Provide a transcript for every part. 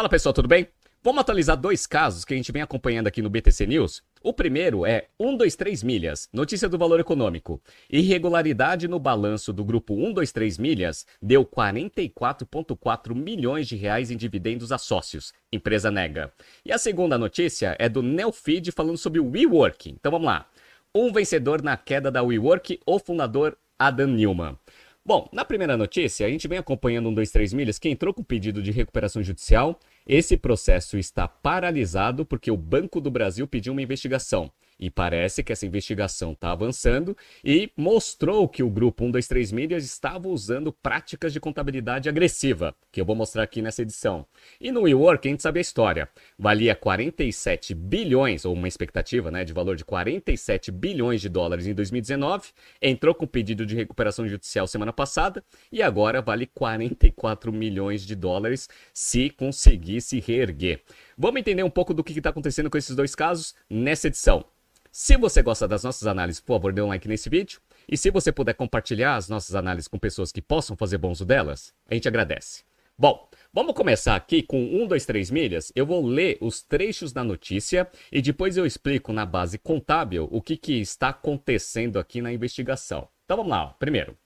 Fala pessoal, tudo bem? Vamos atualizar dois casos que a gente vem acompanhando aqui no BTC News. O primeiro é 123 milhas, notícia do valor econômico. Irregularidade no balanço do grupo 123 milhas deu 44,4 milhões de reais em dividendos a sócios. Empresa nega. E a segunda notícia é do Neofeed falando sobre o WeWork. Então vamos lá. Um vencedor na queda da WeWork, o fundador Adam Newman. Bom, na primeira notícia, a gente vem acompanhando um 23 milhas que entrou com pedido de recuperação judicial esse processo está paralisado porque o Banco do Brasil pediu uma investigação. E parece que essa investigação está avançando e mostrou que o grupo 123 Milhas estava usando práticas de contabilidade agressiva, que eu vou mostrar aqui nessa edição. E no WeWork, a gente sabe a história. Valia 47 bilhões, ou uma expectativa né, de valor de 47 bilhões de dólares em 2019, entrou com pedido de recuperação judicial semana passada e agora vale 44 milhões de dólares se conseguir se reerguer. Vamos entender um pouco do que está acontecendo com esses dois casos nessa edição. Se você gosta das nossas análises, por favor, dê um like nesse vídeo. E se você puder compartilhar as nossas análises com pessoas que possam fazer bom uso delas, a gente agradece. Bom, vamos começar aqui com 1, 2, 3 milhas. Eu vou ler os trechos da notícia e depois eu explico na base contábil o que, que está acontecendo aqui na investigação. Então vamos lá. Primeiro,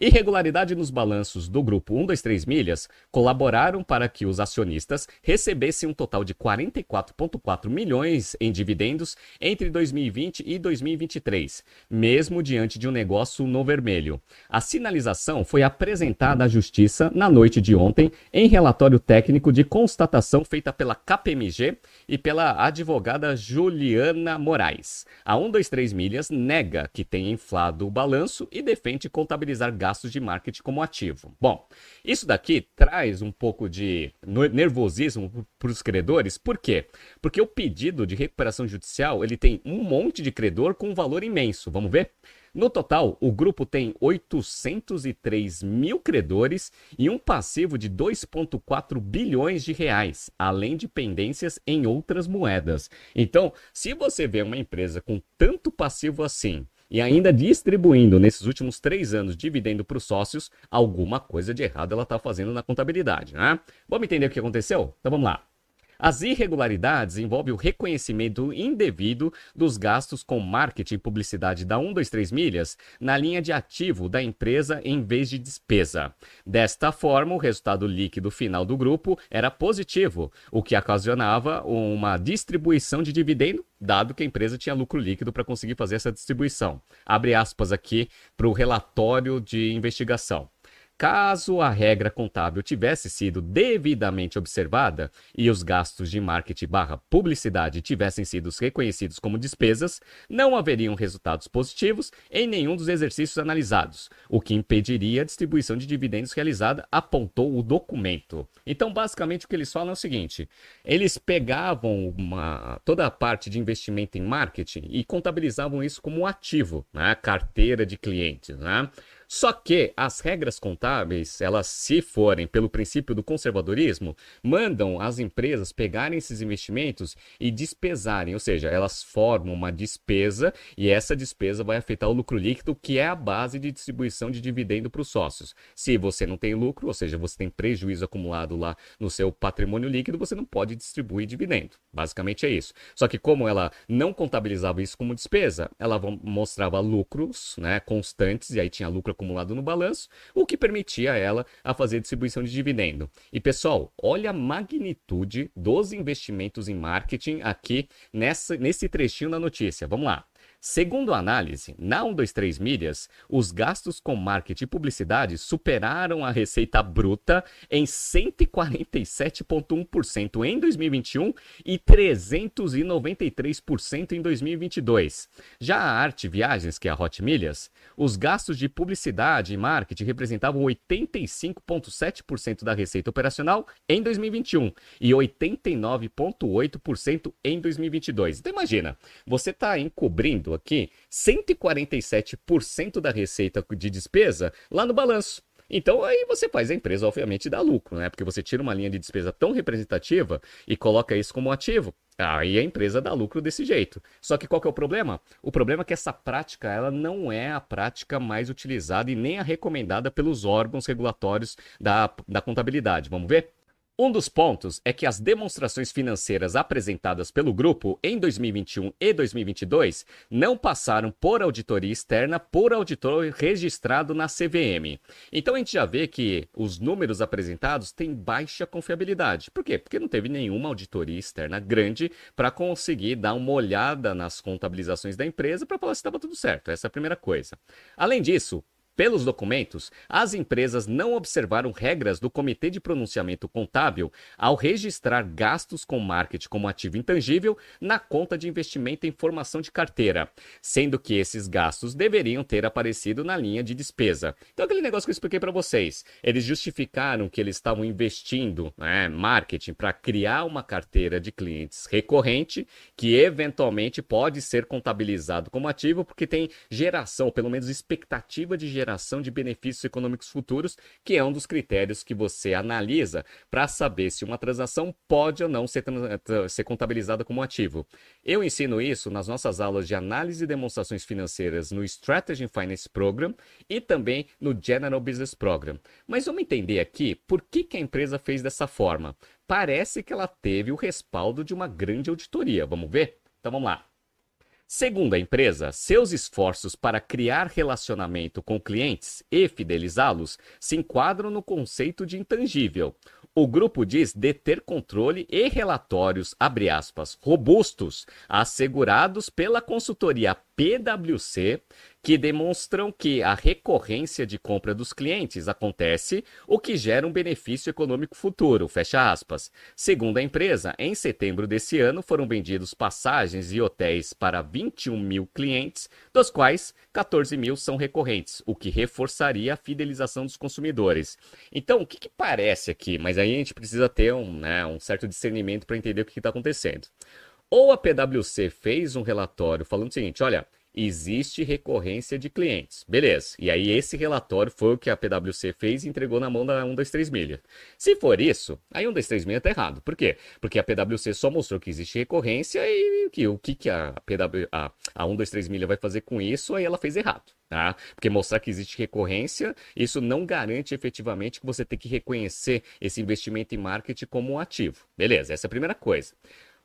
Irregularidade nos balanços do grupo 123 Milhas colaboraram para que os acionistas recebessem um total de 44,4 milhões em dividendos entre 2020 e 2023, mesmo diante de um negócio no vermelho. A sinalização foi apresentada à Justiça na noite de ontem em relatório técnico de constatação feita pela KPMG e pela advogada Juliana Moraes. A 123 Milhas nega que tenha inflado o balanço e defende contabilizar gastos gastos de marketing como ativo. Bom, isso daqui traz um pouco de nervosismo para os credores, por quê? Porque o pedido de recuperação judicial ele tem um monte de credor com um valor imenso. Vamos ver? No total, o grupo tem 803 mil credores e um passivo de 2,4 bilhões de reais, além de pendências em outras moedas. Então, se você vê uma empresa com tanto passivo assim e ainda distribuindo nesses últimos três anos dividendo para os sócios, alguma coisa de errado ela está fazendo na contabilidade, né? Vamos entender o que aconteceu? Então vamos lá. As irregularidades envolvem o reconhecimento indevido dos gastos com marketing e publicidade da 123 milhas na linha de ativo da empresa em vez de despesa. Desta forma, o resultado líquido final do grupo era positivo, o que ocasionava uma distribuição de dividendo, dado que a empresa tinha lucro líquido para conseguir fazer essa distribuição. Abre aspas aqui para o relatório de investigação. Caso a regra contábil tivesse sido devidamente observada e os gastos de marketing barra publicidade tivessem sido reconhecidos como despesas, não haveriam resultados positivos em nenhum dos exercícios analisados, o que impediria a distribuição de dividendos realizada, apontou o documento. Então, basicamente, o que eles falam é o seguinte: eles pegavam uma, toda a parte de investimento em marketing e contabilizavam isso como um ativo, né? carteira de clientes. Né? Só que as regras contábeis, elas se forem pelo princípio do conservadorismo, mandam as empresas pegarem esses investimentos e despesarem, ou seja, elas formam uma despesa e essa despesa vai afetar o lucro líquido, que é a base de distribuição de dividendo para os sócios. Se você não tem lucro, ou seja, você tem prejuízo acumulado lá no seu patrimônio líquido, você não pode distribuir dividendo. Basicamente é isso. Só que como ela não contabilizava isso como despesa, ela mostrava lucros, né, constantes e aí tinha lucro acumulado no balanço, o que permitia ela a fazer distribuição de dividendo. E pessoal, olha a magnitude dos investimentos em marketing aqui nessa, nesse trechinho da notícia. Vamos lá. Segundo a análise, na 123 Milhas, os gastos com marketing e publicidade superaram a receita bruta em 147,1% em 2021 e 393% em 2022. Já a Arte Viagens, que é a Hot Milhas, os gastos de publicidade e marketing representavam 85,7% da receita operacional em 2021 e 89,8% em 2022. Então imagina, você está encobrindo aqui 147% da receita de despesa lá no balanço. Então aí você faz a empresa, obviamente, dar lucro, né? Porque você tira uma linha de despesa tão representativa e coloca isso como ativo. Aí a empresa dá lucro desse jeito. Só que qual que é o problema? O problema é que essa prática ela não é a prática mais utilizada e nem a recomendada pelos órgãos regulatórios da, da contabilidade. Vamos ver? Um dos pontos é que as demonstrações financeiras apresentadas pelo grupo em 2021 e 2022 não passaram por auditoria externa por auditor registrado na CVM. Então a gente já vê que os números apresentados têm baixa confiabilidade. Por quê? Porque não teve nenhuma auditoria externa grande para conseguir dar uma olhada nas contabilizações da empresa para falar se estava tudo certo. Essa é a primeira coisa. Além disso, pelos documentos, as empresas não observaram regras do Comitê de Pronunciamento Contábil ao registrar gastos com marketing como ativo intangível na conta de investimento em formação de carteira, sendo que esses gastos deveriam ter aparecido na linha de despesa. Então, aquele negócio que eu expliquei para vocês, eles justificaram que eles estavam investindo né, marketing para criar uma carteira de clientes recorrente que eventualmente pode ser contabilizado como ativo porque tem geração, pelo menos expectativa de geração geração de benefícios econômicos futuros, que é um dos critérios que você analisa para saber se uma transação pode ou não ser, ser contabilizada como ativo. Eu ensino isso nas nossas aulas de análise e demonstrações financeiras no Strategy Finance Program e também no General Business Program. Mas vamos entender aqui por que, que a empresa fez dessa forma. Parece que ela teve o respaldo de uma grande auditoria. Vamos ver? Então vamos lá. Segundo a empresa, seus esforços para criar relacionamento com clientes e fidelizá-los se enquadram no conceito de intangível. O grupo diz deter controle e relatórios, aspas, robustos, assegurados pela consultoria PwC, que demonstram que a recorrência de compra dos clientes acontece, o que gera um benefício econômico futuro, fecha aspas. Segundo a empresa, em setembro desse ano foram vendidos passagens e hotéis para 21 mil clientes, dos quais 14 mil são recorrentes, o que reforçaria a fidelização dos consumidores. Então, o que, que parece aqui? Mas aí a gente precisa ter um, né, um certo discernimento para entender o que está acontecendo. Ou a PwC fez um relatório falando o seguinte: olha, existe recorrência de clientes. Beleza. E aí esse relatório foi o que a PwC fez e entregou na mão da 123 milha. Se for isso, aí 123 milha tá errado. Por quê? Porque a PwC só mostrou que existe recorrência e que, o que, que a, PW, a, a 123 milha vai fazer com isso, aí ela fez errado. Tá? Porque mostrar que existe recorrência, isso não garante efetivamente que você tem que reconhecer esse investimento em marketing como um ativo. Beleza, essa é a primeira coisa.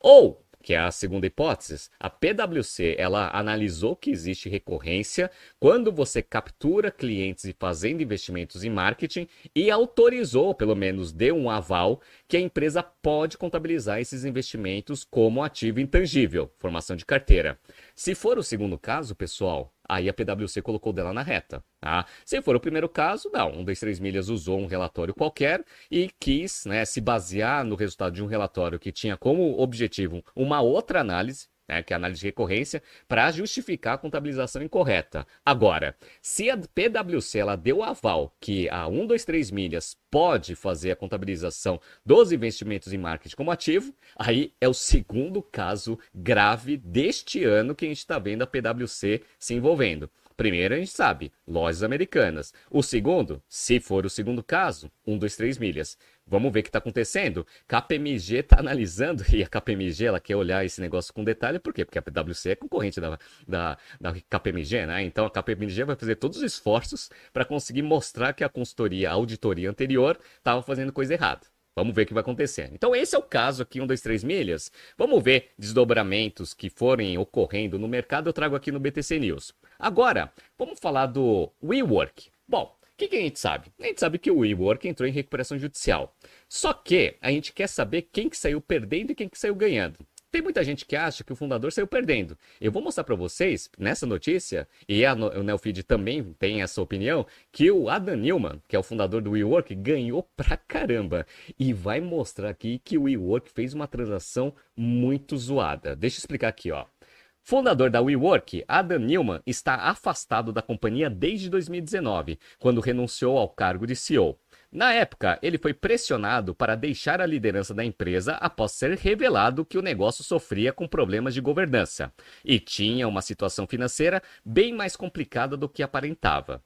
Ou que é a segunda hipótese, a PwC ela analisou que existe recorrência quando você captura clientes e fazendo investimentos em marketing e autorizou, pelo menos deu um aval, que a empresa pode contabilizar esses investimentos como ativo intangível, formação de carteira. Se for o segundo caso, pessoal, aí a PwC colocou dela na reta. Tá? Se for o primeiro caso, não. Um, dois, três milhas usou um relatório qualquer e quis né, se basear no resultado de um relatório que tinha como objetivo uma outra análise, né, que é a análise de recorrência, para justificar a contabilização incorreta. Agora, se a PwC ela deu aval que a 123 milhas pode fazer a contabilização dos investimentos em marketing como ativo, aí é o segundo caso grave deste ano que a gente está vendo a PwC se envolvendo. Primeiro, a gente sabe, lojas americanas. O segundo, se for o segundo caso, um, dois, três milhas. Vamos ver o que está acontecendo. KPMG está analisando, e a KPMG ela quer olhar esse negócio com detalhe, por quê? Porque a PwC é concorrente da, da, da KPMG, né? Então a KPMG vai fazer todos os esforços para conseguir mostrar que a consultoria, a auditoria anterior, estava fazendo coisa errada. Vamos ver o que vai acontecer. Então, esse é o caso aqui, um, dois, três milhas. Vamos ver desdobramentos que forem ocorrendo no mercado, eu trago aqui no BTC News. Agora, vamos falar do WeWork. Bom, que, que a gente sabe? A gente sabe que o WeWork entrou em recuperação judicial. Só que a gente quer saber quem que saiu perdendo e quem que saiu ganhando. Tem muita gente que acha que o fundador saiu perdendo. Eu vou mostrar para vocês, nessa notícia, e a, o Nelfeed também tem essa opinião, que o Adam Newman, que é o fundador do WeWork, ganhou pra caramba. E vai mostrar aqui que o WeWork fez uma transação muito zoada. Deixa eu explicar aqui, ó. Fundador da WeWork, Adam Newman está afastado da companhia desde 2019, quando renunciou ao cargo de CEO. Na época, ele foi pressionado para deixar a liderança da empresa após ser revelado que o negócio sofria com problemas de governança e tinha uma situação financeira bem mais complicada do que aparentava.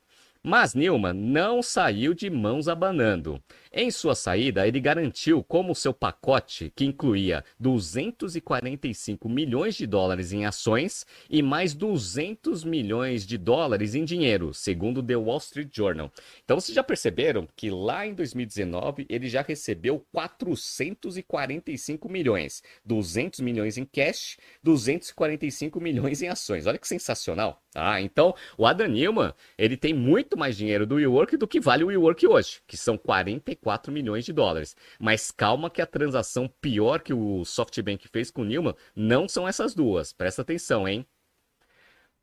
Mas Newman não saiu de mãos abanando. Em sua saída, ele garantiu como seu pacote, que incluía 245 milhões de dólares em ações e mais 200 milhões de dólares em dinheiro, segundo The Wall Street Journal. Então vocês já perceberam que lá em 2019 ele já recebeu 445 milhões, 200 milhões em cash, 245 milhões em ações. Olha que sensacional. Ah, então o Adam Newman, ele tem muito mais dinheiro do WeWork do que vale o WeWork hoje, que são 44 milhões de dólares. Mas calma que a transação pior que o SoftBank fez com o Newman não são essas duas. Presta atenção, hein?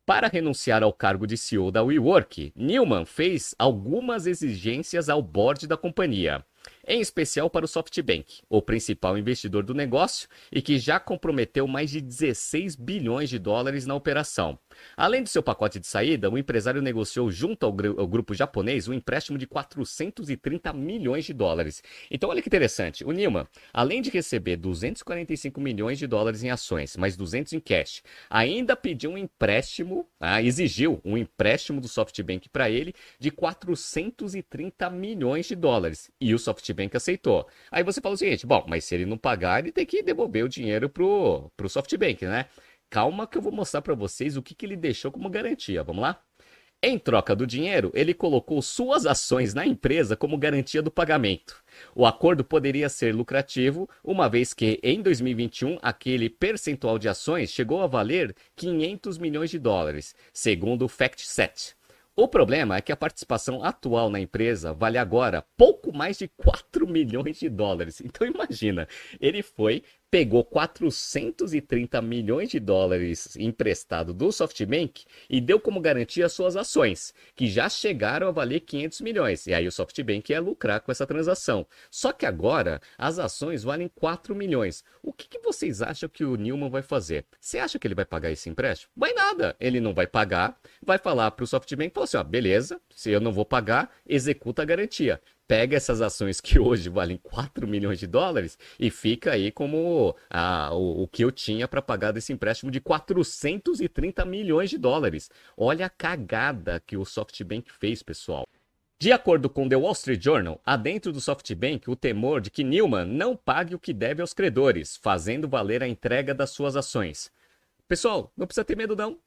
Para renunciar ao cargo de CEO da WeWork, Newman fez algumas exigências ao board da companhia em especial para o SoftBank, o principal investidor do negócio e que já comprometeu mais de 16 bilhões de dólares na operação. Além do seu pacote de saída, o empresário negociou junto ao, ao grupo japonês um empréstimo de 430 milhões de dólares. Então, olha que interessante. O Nilman, além de receber 245 milhões de dólares em ações, mais 200 em cash, ainda pediu um empréstimo, ah, exigiu um empréstimo do SoftBank para ele de 430 milhões de dólares. E o SoftBank aceitou. Aí você fala o seguinte: bom, mas se ele não pagar, ele tem que devolver o dinheiro pro, pro SoftBank, né? Calma que eu vou mostrar para vocês o que, que ele deixou como garantia. Vamos lá? Em troca do dinheiro, ele colocou suas ações na empresa como garantia do pagamento. O acordo poderia ser lucrativo, uma vez que, em 2021, aquele percentual de ações chegou a valer 500 milhões de dólares, segundo o FactSet. O problema é que a participação atual na empresa vale agora pouco mais de 4 milhões de dólares. Então imagina, ele foi pegou 430 milhões de dólares emprestado do SoftBank e deu como garantia suas ações, que já chegaram a valer 500 milhões. E aí o SoftBank ia lucrar com essa transação. Só que agora as ações valem 4 milhões. O que, que vocês acham que o Newman vai fazer? Você acha que ele vai pagar esse empréstimo? Vai nada. Ele não vai pagar, vai falar para o SoftBank, falar assim, ó, beleza, se eu não vou pagar, executa a garantia pega essas ações que hoje valem 4 milhões de dólares e fica aí como a, o, o que eu tinha para pagar desse empréstimo de 430 milhões de dólares. Olha a cagada que o SoftBank fez, pessoal. De acordo com The Wall Street Journal, há dentro do SoftBank o temor de que Newman não pague o que deve aos credores, fazendo valer a entrega das suas ações. Pessoal, não precisa ter medo não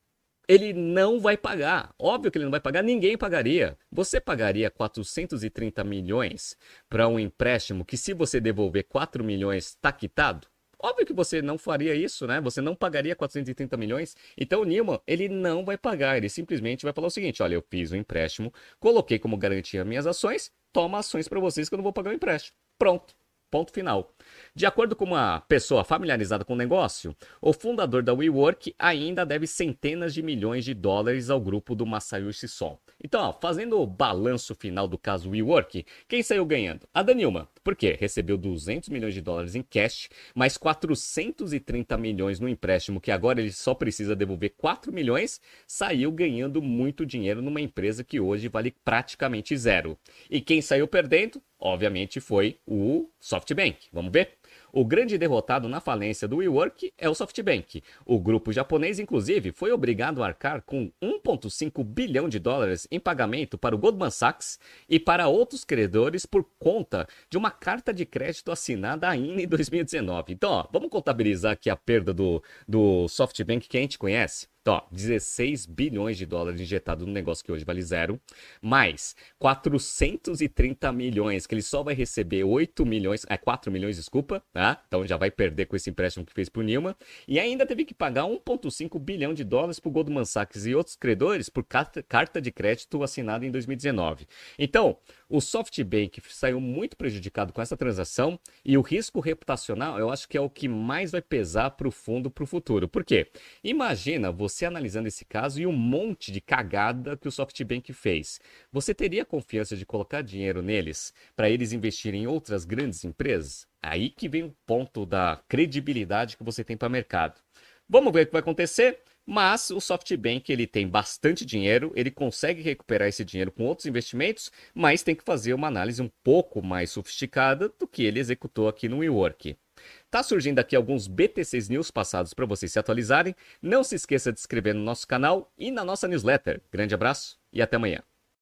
ele não vai pagar. Óbvio que ele não vai pagar, ninguém pagaria. Você pagaria 430 milhões para um empréstimo que, se você devolver 4 milhões, está quitado? Óbvio que você não faria isso, né? Você não pagaria 430 milhões. Então o Newman, ele não vai pagar. Ele simplesmente vai falar o seguinte: olha, eu fiz um empréstimo, coloquei como garantia minhas ações, toma ações para vocês que eu não vou pagar o empréstimo. Pronto. Ponto final. De acordo com uma pessoa familiarizada com o negócio, o fundador da WeWork ainda deve centenas de milhões de dólares ao grupo do Masayoshi Son. Então, ó, fazendo o balanço final do caso WeWork, quem saiu ganhando? A Danilma. Por quê? Recebeu 200 milhões de dólares em cash, mais 430 milhões no empréstimo, que agora ele só precisa devolver 4 milhões, saiu ganhando muito dinheiro numa empresa que hoje vale praticamente zero. E quem saiu perdendo? Obviamente, foi o SoftBank. Vamos ver? O grande derrotado na falência do WeWork é o SoftBank. O grupo japonês, inclusive, foi obrigado a arcar com 1,5 bilhão de dólares em pagamento para o Goldman Sachs e para outros credores por conta de uma carta de crédito assinada ainda em 2019. Então, ó, vamos contabilizar aqui a perda do, do SoftBank que a gente conhece. Ó, 16 bilhões de dólares injetados no negócio que hoje vale zero, mais 430 milhões, que ele só vai receber 8 milhões, é 4 milhões, desculpa, tá? Então já vai perder com esse empréstimo que fez pro Nilma. E ainda teve que pagar 1,5 bilhão de dólares pro Goldman Sachs e outros credores por carta de crédito assinada em 2019. Então, o SoftBank saiu muito prejudicado com essa transação e o risco reputacional eu acho que é o que mais vai pesar para o fundo para o futuro. Por quê? Imagina você analisando esse caso e um monte de cagada que o SoftBank fez. Você teria confiança de colocar dinheiro neles para eles investirem em outras grandes empresas? Aí que vem o ponto da credibilidade que você tem para o mercado. Vamos ver o que vai acontecer. Mas o SoftBank ele tem bastante dinheiro, ele consegue recuperar esse dinheiro com outros investimentos, mas tem que fazer uma análise um pouco mais sofisticada do que ele executou aqui no WeWork. Tá surgindo aqui alguns BTCs News passados para vocês se atualizarem. Não se esqueça de se inscrever no nosso canal e na nossa newsletter. Grande abraço e até amanhã.